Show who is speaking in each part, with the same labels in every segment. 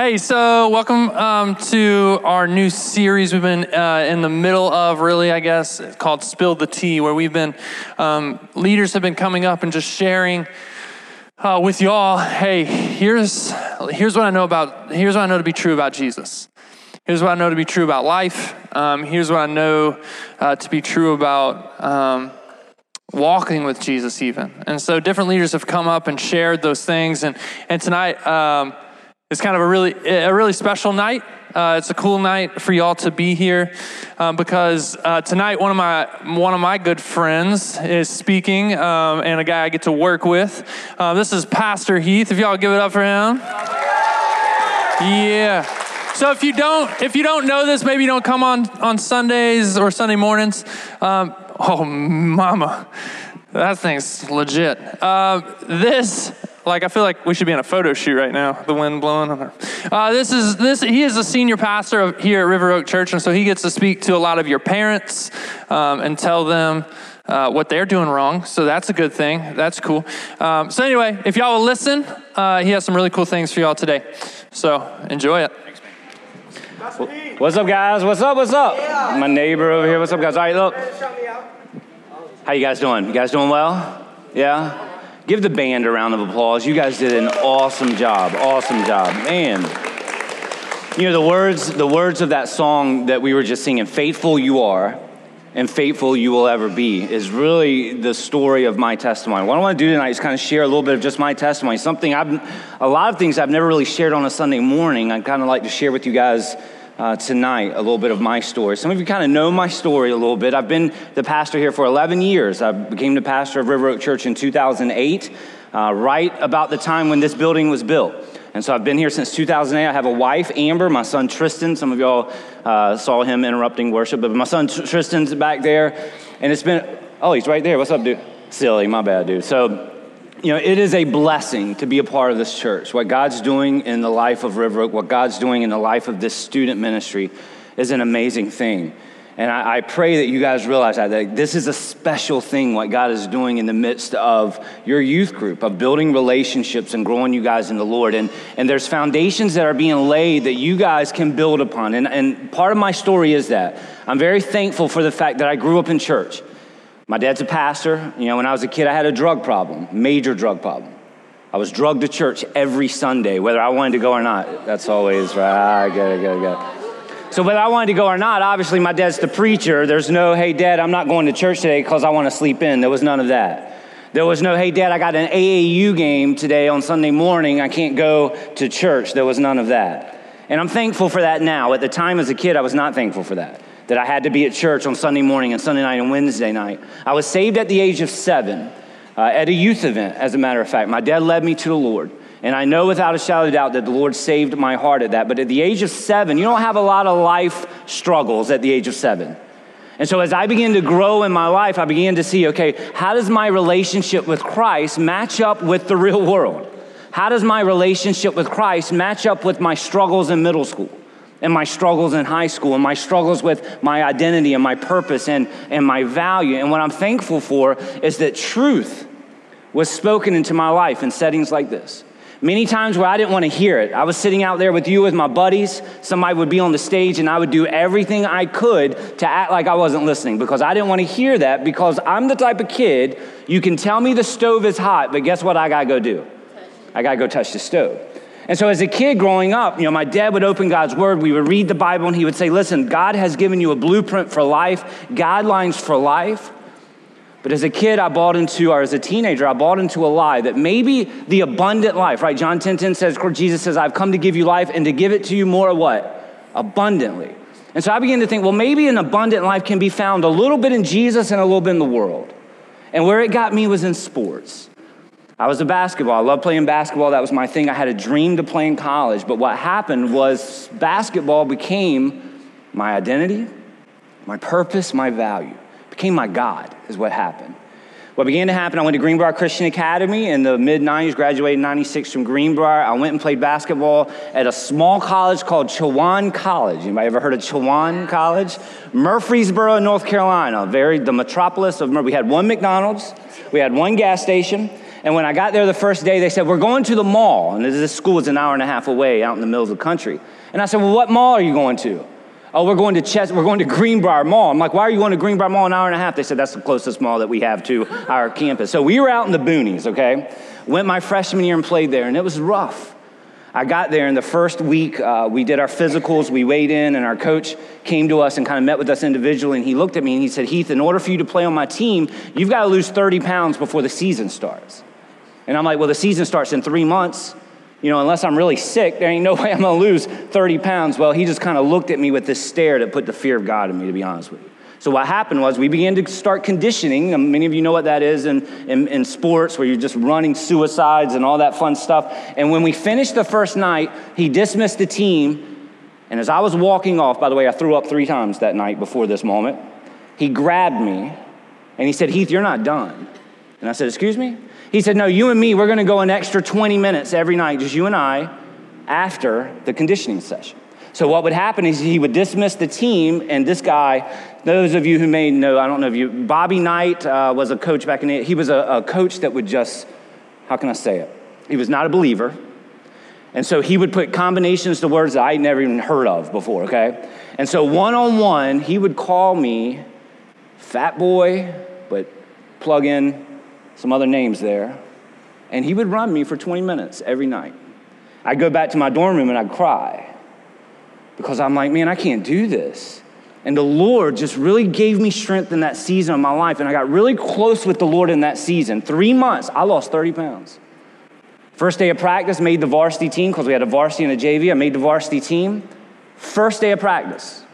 Speaker 1: Hey, so welcome um, to our new series we've been uh, in the middle of, really, I guess, called Spill the Tea, where we've been, um, leaders have been coming up and just sharing uh, with y'all, hey, here's, here's what I know about, here's what I know to be true about Jesus. Here's what I know to be true about life. Um, here's what I know uh, to be true about um, walking with Jesus, even. And so different leaders have come up and shared those things. And, and tonight, um, it's kind of a really, a really special night. Uh, it's a cool night for y'all to be here um, because uh, tonight one of my one of my good friends is speaking, um, and a guy I get to work with. Uh, this is Pastor Heath. If y'all give it up for him, yeah. So if you don't if you don't know this, maybe you don't come on on Sundays or Sunday mornings. Um, oh, mama, that thing's legit. Uh, this like I feel like we should be on a photo shoot right now. The wind blowing. On her. uh, this is this. He is a senior pastor here at River Oak Church, and so he gets to speak to a lot of your parents um, and tell them. Uh, what they're doing wrong, so that's a good thing. That's cool. Um, so anyway, if y'all will listen, uh, he has some really cool things for y'all today. So enjoy it.
Speaker 2: What's up, guys? What's up? What's up? My neighbor over here. What's up, guys? All right, look. How you guys doing? You guys doing well? Yeah. Give the band a round of applause. You guys did an awesome job. Awesome job. Man. You know the words the words of that song that we were just singing, faithful you are and faithful you will ever be is really the story of my testimony. What I want to do tonight is kind of share a little bit of just my testimony. Something I've a lot of things I've never really shared on a Sunday morning. I kind of like to share with you guys uh, tonight a little bit of my story. Some of you kind of know my story a little bit. I've been the pastor here for 11 years. I became the pastor of River Oak Church in 2008, uh, right about the time when this building was built. And so I've been here since 2008. I have a wife, Amber, my son Tristan. Some of y'all uh, saw him interrupting worship, but my son Tristan's back there. And it's been, oh, he's right there. What's up, dude? Silly, my bad, dude. So you know, it is a blessing to be a part of this church. What God's doing in the life of River Oak, what God's doing in the life of this student ministry is an amazing thing. And I, I, pray that you guys realize that, that this is a special thing, what God is doing in the midst of your youth group, of building relationships and growing you guys in the Lord. And, and there's foundations that are being laid that you guys can build upon. And, and part of my story is that I'm very thankful for the fact that I grew up in church. My dad's a pastor. You know, when I was a kid, I had a drug problem, major drug problem. I was drugged to church every Sunday, whether I wanted to go or not. That's always right. Ah, I get it, get it, get it. So whether I wanted to go or not, obviously my dad's the preacher. There's no, hey, dad, I'm not going to church today because I want to sleep in. There was none of that. There was no, hey, dad, I got an AAU game today on Sunday morning. I can't go to church. There was none of that. And I'm thankful for that now. At the time as a kid, I was not thankful for that that I had to be at church on Sunday morning and Sunday night and Wednesday night. I was saved at the age of seven uh, at a youth event, as a matter of fact. My dad led me to the Lord. And I know without a shadow of doubt that the Lord saved my heart at that. But at the age of seven, you don't have a lot of life struggles at the age of seven. And so as I began to grow in my life, I began to see okay, how does my relationship with Christ match up with the real world? How does my relationship with Christ match up with my struggles in middle school? And my struggles in high school and my struggles with my identity and my purpose and, and my value. And what I'm thankful for is that truth was spoken into my life in settings like this. Many times where I didn't want to hear it, I was sitting out there with you with my buddies. Somebody would be on the stage, and I would do everything I could to act like I wasn't listening because I didn't want to hear that. Because I'm the type of kid, you can tell me the stove is hot, but guess what I got to go do? I got to go touch the stove. And so as a kid growing up, you know, my dad would open God's word, we would read the Bible, and he would say, Listen, God has given you a blueprint for life, guidelines for life. But as a kid, I bought into, or as a teenager, I bought into a lie that maybe the abundant life, right? John 10 10 says, Jesus says, I've come to give you life and to give it to you more of what? Abundantly. And so I began to think, well, maybe an abundant life can be found a little bit in Jesus and a little bit in the world. And where it got me was in sports. I was a basketball. I loved playing basketball. That was my thing. I had a dream to play in college. But what happened was basketball became my identity, my purpose, my value. It became my God, is what happened. What began to happen, I went to Greenbrier Christian Academy in the mid 90s, graduated in 96 from Greenbrier. I went and played basketball at a small college called Chowan College. Anybody ever heard of Chowan College? Murfreesboro, North Carolina, very the metropolis of We had one McDonald's, we had one gas station, And when I got there the first day, they said, We're going to the mall. And this school is an hour and a half away out in the middle of the country. And I said, Well, what mall are you going to? Oh, we're going to Chest, we're going to Greenbrier Mall. I'm like, why are you going to Greenbrier Mall an hour and a half? They said that's the closest mall that we have to our campus. So we were out in the boonies, okay? Went my freshman year and played there, and it was rough. I got there, and the first week uh, we did our physicals, we weighed in, and our coach came to us and kind of met with us individually. And he looked at me and he said, Heath, in order for you to play on my team, you've got to lose 30 pounds before the season starts. And I'm like, well, the season starts in three months. You know, unless I'm really sick, there ain't no way I'm gonna lose 30 pounds. Well, he just kind of looked at me with this stare that put the fear of God in me, to be honest with you. So what happened was we began to start conditioning. Um, many of you know what that is in, in, in, sports, where you're just running suicides and all that fun stuff. And when we finished the first night, he dismissed the team. And as I was walking off, by the way, I threw up three times that night before this moment. He grabbed me and he said, Heath, you're not done. And I said, Excuse me? He said, No, you and me, we're going to go an extra 20 minutes every night, just you and I, after the conditioning session. So what would happen is he would dismiss the team, and this guy, those of you who may know, I don't know if you, Bobby Knight uh, was a coach back in the, he was a, a coach that would just, how can I say it? He was not a believer. And so he would put combinations to words that I'd never even heard of before, okay? And so one on one, he would call me fat boy, but plug in some other names there. And he would run me for 20 minutes every night. I'd go back to my dorm room and I'd cry because I'm like, man, I can't do this. And the Lord just really gave me strength in that season of my life. And I got really close with the Lord in that season. Three months, I lost 30 pounds. First day of practice, made the varsity team because we had a varsity and a JV. I made the varsity team. First day of practice,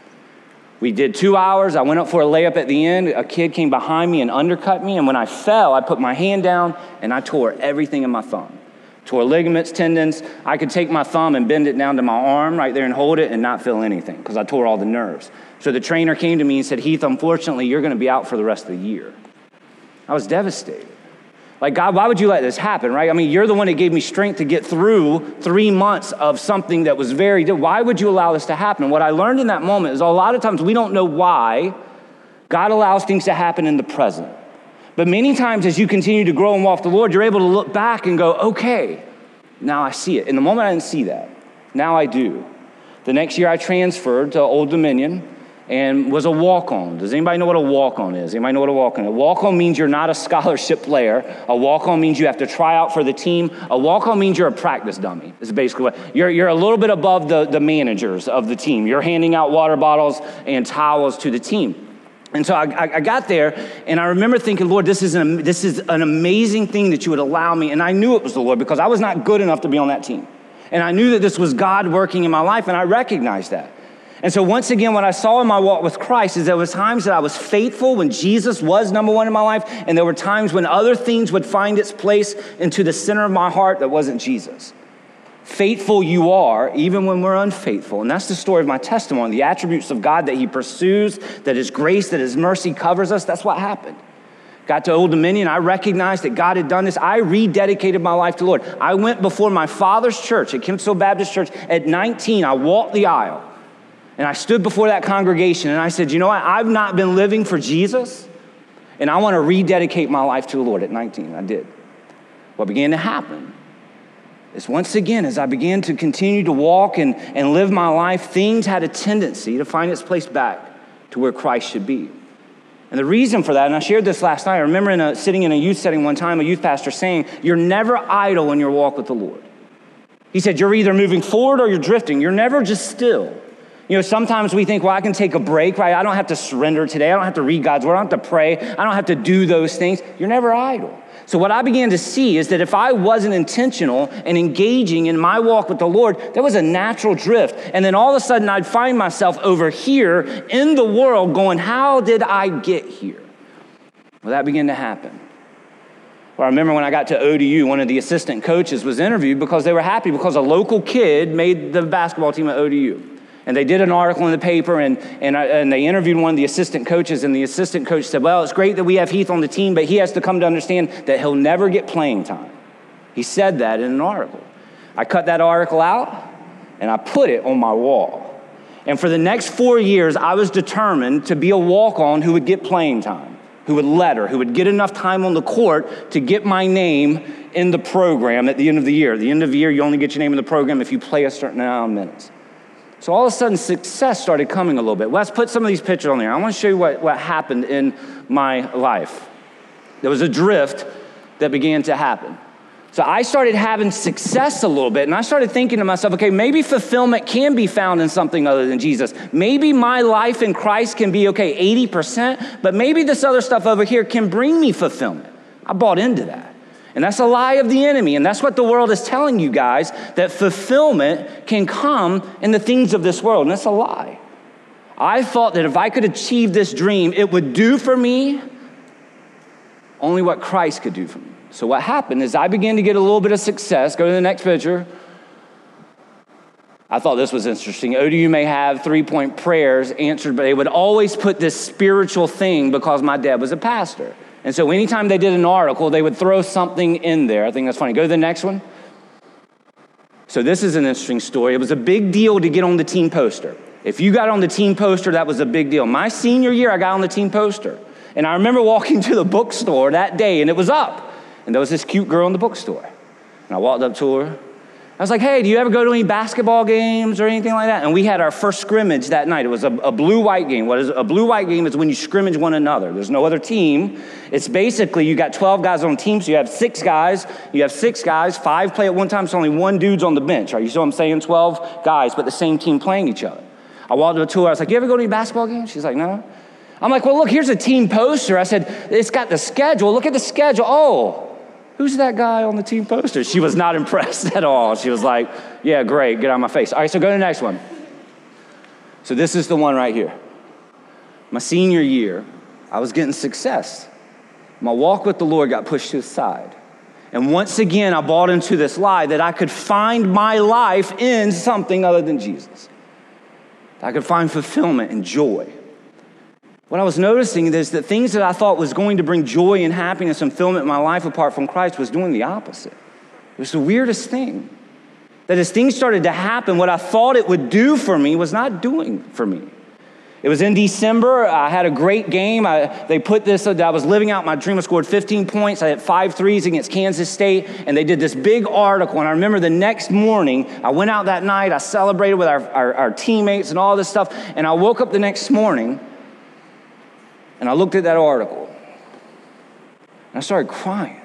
Speaker 2: we did two hours. I went up for a layup at the end. A kid came behind me and undercut me. And when I fell, I put my hand down and I tore everything in my thumb. Tore ligaments, tendons. I could take my thumb and bend it down to my arm right there and hold it and not feel anything because I tore all the nerves. So the trainer came to me and said, Heath, unfortunately, you're going to be out for the rest of the year. I was devastated. Like, God, why would you let this happen, right? I mean, you're the one that gave me strength to get through three months of something that was very, why would you allow this to happen? What I learned in that moment is a lot of times we don't know why God allows things to happen in the present. But many times as you continue to grow and walk the Lord, you're able to look back and go, okay, now I see it. In the moment, I didn't see that. Now I do. The next year, I transferred to Old Dominion and was a walk on. Does anybody know what a walk on is? Anybody know what a walk on is? A walk on means you're not a scholarship player. A walk on means you have to try out for the team. A walk on means you're a practice dummy, It's basically what you're, you're a little bit above the, the managers of the team. You're handing out water bottles and towels to the team. And so I, I, got there, and I remember thinking, Lord, this is, an, this is an amazing thing that you would allow me. And I knew it was the Lord because I was not good enough to be on that team. And I knew that this was God working in my life, and I recognized that. And so, once again, what I saw in my walk with Christ is there was times that I was faithful when Jesus was number one in my life, and there were times when other things would find its place into the center of my heart that wasn't Jesus. Faithful you are, even when we're unfaithful. And that's the story of my testimony the attributes of God that He pursues, that His grace, that His mercy covers us. That's what happened. Got to Old Dominion, I recognized that God had done this. I rededicated my life to Lord. I went before my father's church at Kempsville Baptist Church at 19. I walked the aisle. And I stood before that congregation and I said, You know what? I've not been living for Jesus, and I want to rededicate my life to the Lord at 19. I did. What began to happen is once again, as I began to continue to walk and, and live my life, things had a tendency to find its place back to where Christ should be. And the reason for that, and I shared this last night, I remember in a, sitting in a youth setting one time, a youth pastor saying, You're never idle in your walk with the Lord. He said, You're either moving forward or you're drifting. You're never just still. You know, sometimes we think, well, I can take a break, right? I don't have to surrender today. I don't have to read God's word. I don't have to pray. I don't have to do those things. You're never idle. So, what I began to see is that if I wasn't intentional and engaging in my walk with the Lord, there was a natural drift. And then all of a sudden, I'd find myself over here in the world going, How did I get here? Well, that began to happen. Well, I remember when I got to ODU, one of the assistant coaches was interviewed because they were happy because a local kid made the basketball team at ODU. And they did an article in the paper and, and, and they interviewed one of the assistant coaches. And the assistant coach said, Well, it's great that we have Heath on the team, but he has to come to understand that he'll never get playing time. He said that in an article. I cut that article out and I put it on my wall. And for the next four years, I was determined to be a walk on who would get playing time. who would letter, who would get enough time on the court to get my name in the program at the end of the year. At the end of the year, you only get your name in the program if you play a certain amount of minutes. So all of a sudden, success started coming a little bit. Let's put some of these pictures on there. I want to show you what, what happened in my life. There was a drift that began to happen. So I started having success a little bit, and I started thinking to myself, okay, maybe fulfillment can be found in something other than Jesus. Maybe my life in Christ can be, okay, 80%, but maybe this other stuff over here can bring me fulfillment. I bought into that. And that's a lie of the enemy. And that's what the world is telling you guys that fulfillment can come in the things of this world. And that's a lie. I thought that if I could achieve this dream, it would do for me only what Christ could do for me. So, what happened is I began to get a little bit of success. Go to the next picture. I thought this was interesting. Oh, ODU may have three point prayers answered, but they would always put this spiritual thing because my dad was a pastor. And so, anytime they did an article, they would throw something in there. I think that's funny. Go to the next one. So, this is an interesting story. It was a big deal to get on the team poster. If you got on the team poster, that was a big deal. My senior year, I got on the team poster. And I remember walking to the bookstore that day, and it was up. And there was this cute girl in the bookstore. And I walked up to her. I was like, hey, do you ever go to any basketball games or anything like that? And we had our first scrimmage that night. It was a, a blue white game. What is a blue white game is when you scrimmage one another. There's no other team. It's basically you got 12 guys on a team, so you have six guys. You have six guys, five play at one time, so only one dude's on the bench. Are you see what I'm saying? 12 guys, but the same team playing each other. I walked up to her. I was like, you ever go to any basketball games? She's like, no. I'm like, well, look, here's a team poster. I said, it's got the schedule. Look at the schedule. Oh, Who's that guy on the team poster? She was not impressed at all. She was like, Yeah, great, get out of my face. All right, so go to the next one. So this is the one right here. My senior year, I was getting success. My walk with the Lord got pushed to the side. And once again, I bought into this lie that I could find my life in something other than Jesus. I could find fulfillment and joy. What I was noticing is that things that I thought was going to bring joy and happiness and fulfillment in my life apart from Christ was doing the opposite. It was the weirdest thing. That as things started to happen, what I thought it would do for me was not doing for me. It was in December. I had a great game. I, they put this, I was living out my dream. I scored 15 points. I had five threes against Kansas State, and they did this big article. And I remember the next morning, I went out that night, I celebrated with our, our, our teammates and all this stuff. And I woke up the next morning, and I looked at that article and I started crying.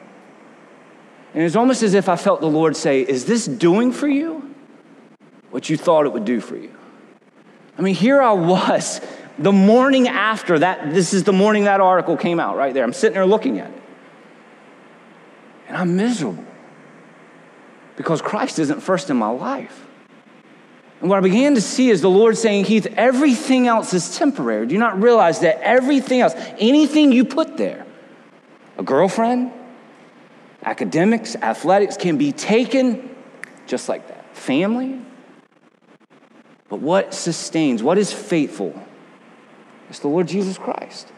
Speaker 2: And it's almost as if I felt the Lord say, Is this doing for you what you thought it would do for you? I mean, here I was the morning after that. This is the morning that article came out right there. I'm sitting there looking at it. And I'm miserable because Christ isn't first in my life. And what I began to see is the Lord saying, Heath, everything else is temporary. Do you not realize that everything else, anything you put there, a girlfriend, academics, athletics, can be taken just like that. Family. But what sustains, what is faithful, It's the Lord Jesus Christ.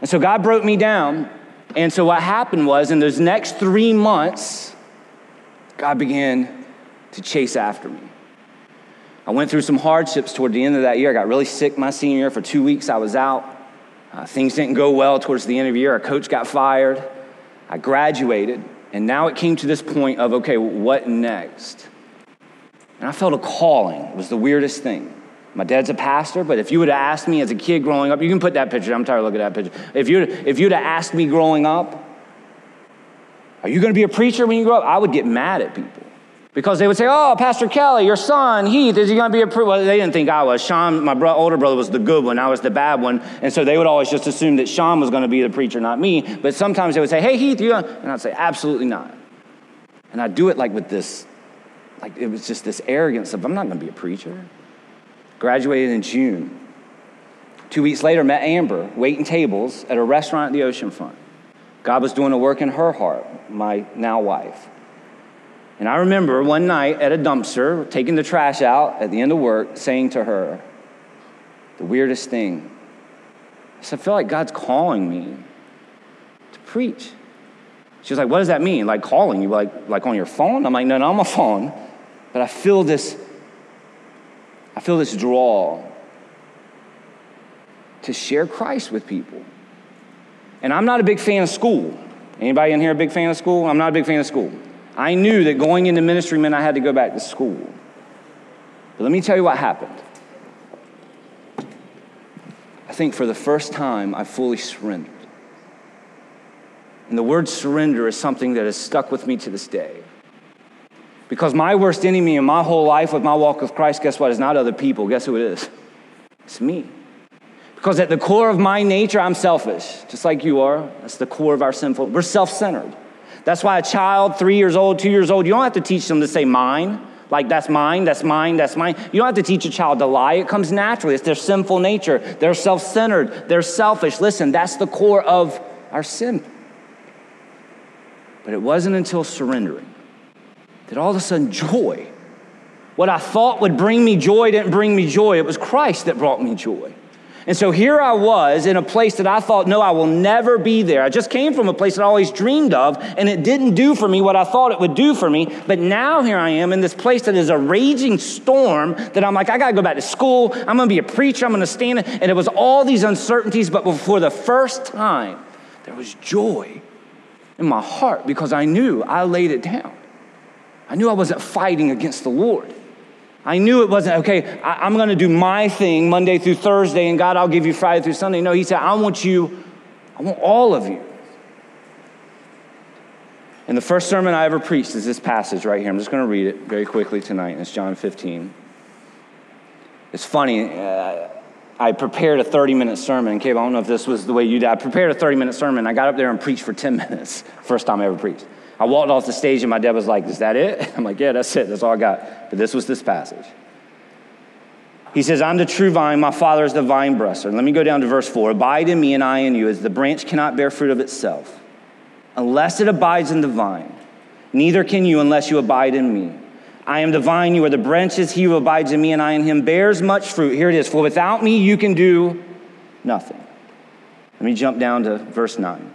Speaker 2: And so God broke me down. And so what happened was, in those next three months, God began to chase after me. I went through some hardships toward the end of that year. I got really sick my senior year. For two weeks, I was out. Uh, things didn't go well towards the end of the year. Our coach got fired. I graduated. And now it came to this point of, okay, what next? And I felt a calling. It was the weirdest thing. My dad's a pastor, but if you would have asked me as a kid growing up, you can put that picture. I'm tired of looking at that picture. If you'd, if you'd have asked me growing up, are you going to be a preacher when you grow up? I would get mad at people. Because they would say, Oh, Pastor Kelly, your son, Heath, is he going to be a preacher? Well, they didn't think I was. Sean, my bro- older brother, was the good one. I was the bad one. And so they would always just assume that Sean was going to be the preacher, not me. But sometimes they would say, Hey, Heath, you And I'd say, Absolutely not. And I'd do it like with this, like it was just this arrogance of, I'm not going to be a preacher. Graduated in June. Two weeks later, met Amber waiting tables at a restaurant at the oceanfront. God was doing a work in her heart, my now wife. And I remember one night at a dumpster, taking the trash out at the end of work, saying to her, the weirdest thing. I said, I feel like God's calling me to preach. She was like, What does that mean? Like calling you, like, like on your phone? I'm like, No, not on my phone. But I feel this, I feel this draw to share Christ with people. And I'm not a big fan of school. Anybody in here a big fan of school? I'm not a big fan of school. I knew that going into ministry meant I had to go back to school. But let me tell you what happened. I think for the first time, I fully surrendered. And the word surrender is something that has stuck with me to this day. Because my worst enemy in my whole life with my walk with Christ, guess what? Is not other people. Guess who it is? It's me. Because at the core of my nature, I'm selfish, just like you are. That's the core of our sinful. We're self centered. That's why a child, three years old, two years old, you don't have to teach them to say mine. Like, that's mine, that's mine, that's mine. You don't have to teach a child to lie. It comes naturally. It's their sinful nature. They're self centered. They're selfish. Listen, that's the core of our sin. But it wasn't until surrendering that all of a sudden joy, what I thought would bring me joy, didn't bring me joy. It was Christ that brought me joy. And so here I was in a place that I thought, no, I will never be there. I just came from a place that I always dreamed of, and it didn't do for me what I thought it would do for me. But now here I am in this place that is a raging storm that I'm like, I got to go back to school. I'm to be a preacher. I'm to stand. And it was all these uncertainties, but for the first time, there was joy in my heart because I knew I laid it down. I knew I wasn't fighting against the Lord. I knew it wasn't, okay, I, am going to do my thing Monday through Thursday, and God, I'll give you Friday through Sunday. No, He said, I want you, I want all of you. And the first sermon I ever preached is this passage right here. I'm just going to read it very quickly tonight. It's John 15. It's funny. Uh, I prepared a 30 minute sermon. And Caleb, I don't know if this was the way you did. I prepared a 30 minute sermon. I got up there and preached for 10 minutes. First time I ever preached. I walked off the stage and my dad was like, Is that it? I'm like, Yeah, that's it. That's all I got. But this was this passage. He says, I'm the true vine, my father is the vine dresser. Let me go down to verse 4. Abide in me and I in you, as the branch cannot bear fruit of itself, unless it abides in the vine. Neither can you unless you abide in me. I am the vine, you are the branches. He who abides in me and I in him bears much fruit. Here it is. For without me, you can do nothing. Let me jump down to verse 9.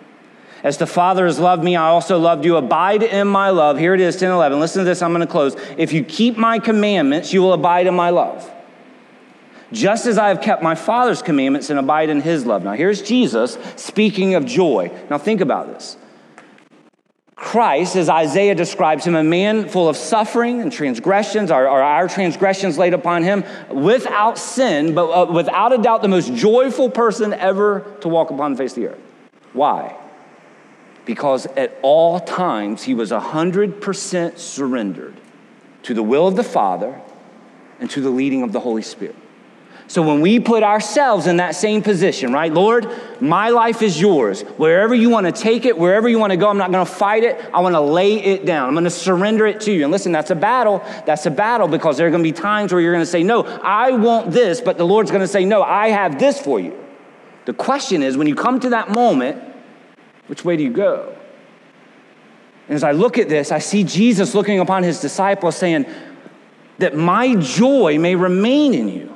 Speaker 2: As the Father has loved me, I also loved you. Abide in my love. Here it is, 10 11. Listen to this, I'm going to close. If you keep my commandments, you will abide in my love. Just as I have kept my Father's commandments and abide in his love. Now, here's Jesus speaking of joy. Now, think about this. Christ, as Isaiah describes him, a man full of suffering and transgressions, are, our transgressions laid upon him, without sin, but uh, without a doubt the most joyful person ever to walk upon the face of the earth. Why? Because at all times he was 100% surrendered to the will of the Father and to the leading of the Holy Spirit. So when we put ourselves in that same position, right? Lord, my life is yours. Wherever you want to take it, wherever you want to go, I'm not going to fight it. I want to lay it down. I'm going to surrender it to you. And listen, that's a battle. That's a battle because there are going to be times where you're going to say, No, I want this, but the Lord's going to say, No, I have this for you. The question is, when you come to that moment, which way do you go? And as I look at this, I see Jesus looking upon his disciples saying, That my joy may remain in you.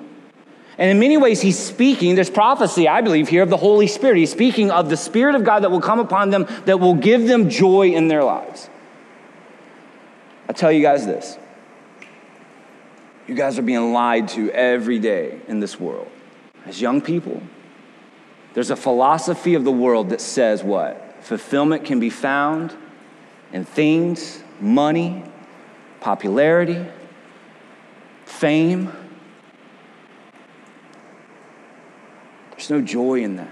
Speaker 2: And in many ways, he's speaking, there's prophecy, I believe, here of the Holy Spirit. He's speaking of the Spirit of God that will come upon them, that will give them joy in their lives. I tell you guys this you guys are being lied to every day in this world. As young people, there's a philosophy of the world that says what? Fulfillment can be found in things, money, popularity, fame. There's no joy in that.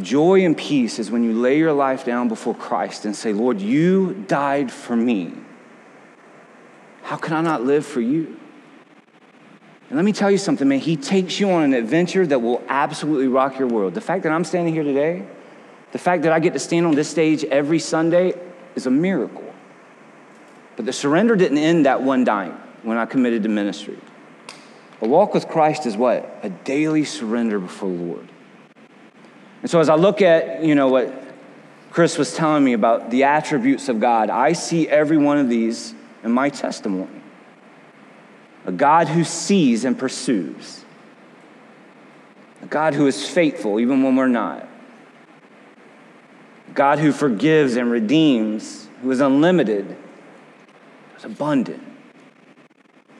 Speaker 2: Joy and peace is when you lay your life down before Christ and say, Lord, you died for me. How can I not live for you? And let me tell you something, man. He takes you on an adventure that will absolutely rock your world. The fact that I'm standing here today, the fact that I get to stand on this stage every Sunday is a miracle. But the surrender didn't end that one night when I committed to ministry. A walk with Christ is what? A daily surrender before the Lord. And so as I look at, you know, what Chris was telling me about the attributes of God, I see every one of these in my testimony. A God who sees and pursues. A God who is faithful even when we're not. A God who forgives and redeems, who is unlimited, who is abundant.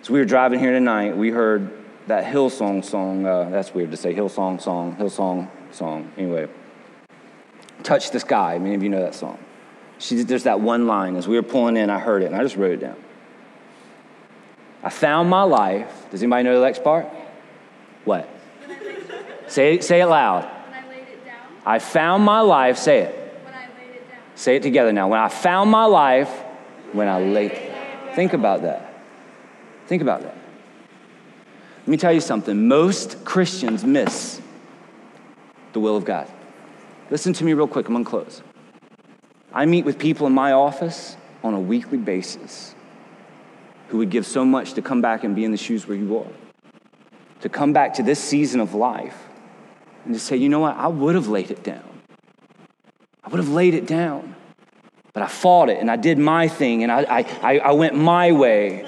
Speaker 2: As we were driving here tonight, we heard that Hillsong song. Uh, that's weird to say Hillsong song, Hillsong song. Anyway, Touch the Sky. Many of you know that song. She, there's that one line. As we were pulling in, I heard it, and I just wrote it down. I found my life. Does anybody know the next part? What? Say, say it loud.
Speaker 3: I, It
Speaker 2: I found my life. Say it.
Speaker 3: it
Speaker 2: Say it together now. When I found my life, when I laid. it. Think about that. Think about that. Let me tell you something. Most Christians miss the will of God. Listen to me real quick. I'm going to close. I meet with people in my office on a weekly basis who would give so much to come back and be in the shoes where you are, to come back to this season of life and to say, you know what, I would have laid it down. I would have laid it down. But I fought it and I did my thing and I, I, I went my way.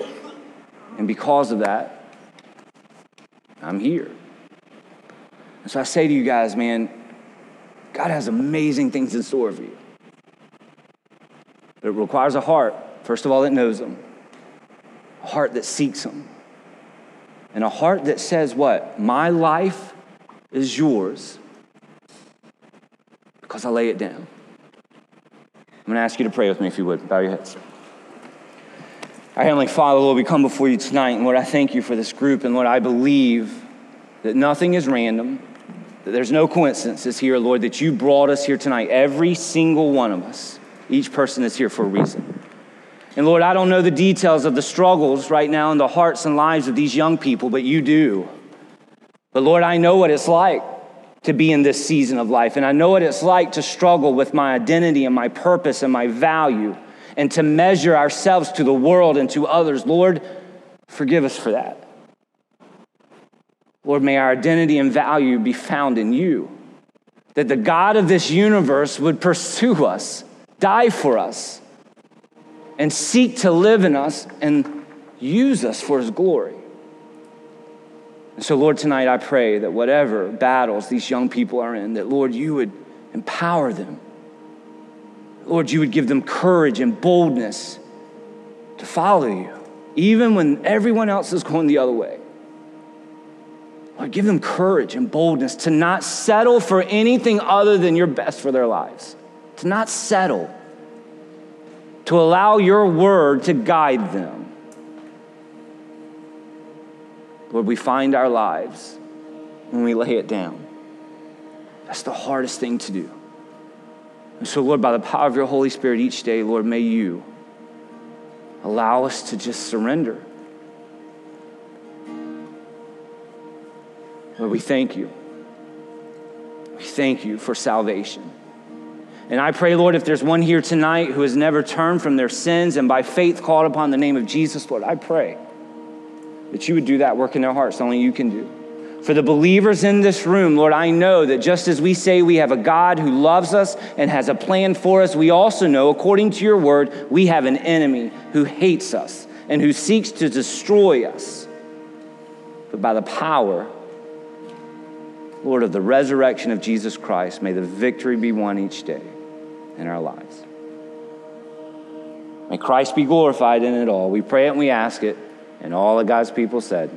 Speaker 2: And because of that, I'm here. And so I say to you guys, man, God has amazing things in store for you. But it requires a heart, first of all, that knows Him, a heart that seeks Him, and a heart that says, What? My life is yours because I lay it down. I'm going to ask you to pray with me if you would. Bow your heads. Our Heavenly Father, Lord, we come before you tonight, and Lord, I thank you for this group, and Lord, I believe that nothing is random, that there's no coincidences here, Lord, that you brought us here tonight, every single one of us. Each person is here for a reason. And Lord, I don't know the details of the struggles right now in the hearts and lives of these young people, but you do. But Lord, I know what it's like to be in this season of life, and I know what it's like to struggle with my identity and my purpose and my value and to measure ourselves to the world and to others. Lord, forgive us for that. Lord, may our identity and value be found in you. That the God of this universe would pursue us, die for us, and seek to live in us and use us for his glory. And so, Lord, tonight I pray that whatever battles these young people are in, that, Lord, you would empower them Lord, you would give them courage and boldness to follow you, even when everyone else is going the other way. Lord, give them courage and boldness to not settle for anything other than your best for their lives, to not settle, to allow your word to guide them. Lord, we find our lives when we lay it down. That's the hardest thing to do. And so, Lord, by the power of your Holy Spirit each day, Lord, may you allow us to just surrender. Lord, we thank you. We thank you for salvation. And I pray, Lord, if there's one here tonight who has never turned from their sins and by faith called upon the name of Jesus, Lord, I pray that you would do that work in their hearts, only you can do. For the believers in this room, Lord, I know that just as we say we have a God who loves us and has a plan for us, we also know, according to your word, we have an enemy who hates us and who seeks to destroy us. But by the power, Lord, of the resurrection of Jesus Christ, may the victory be won each day in our lives. May Christ be glorified in it all. We pray it and we ask it, and all of God's people said,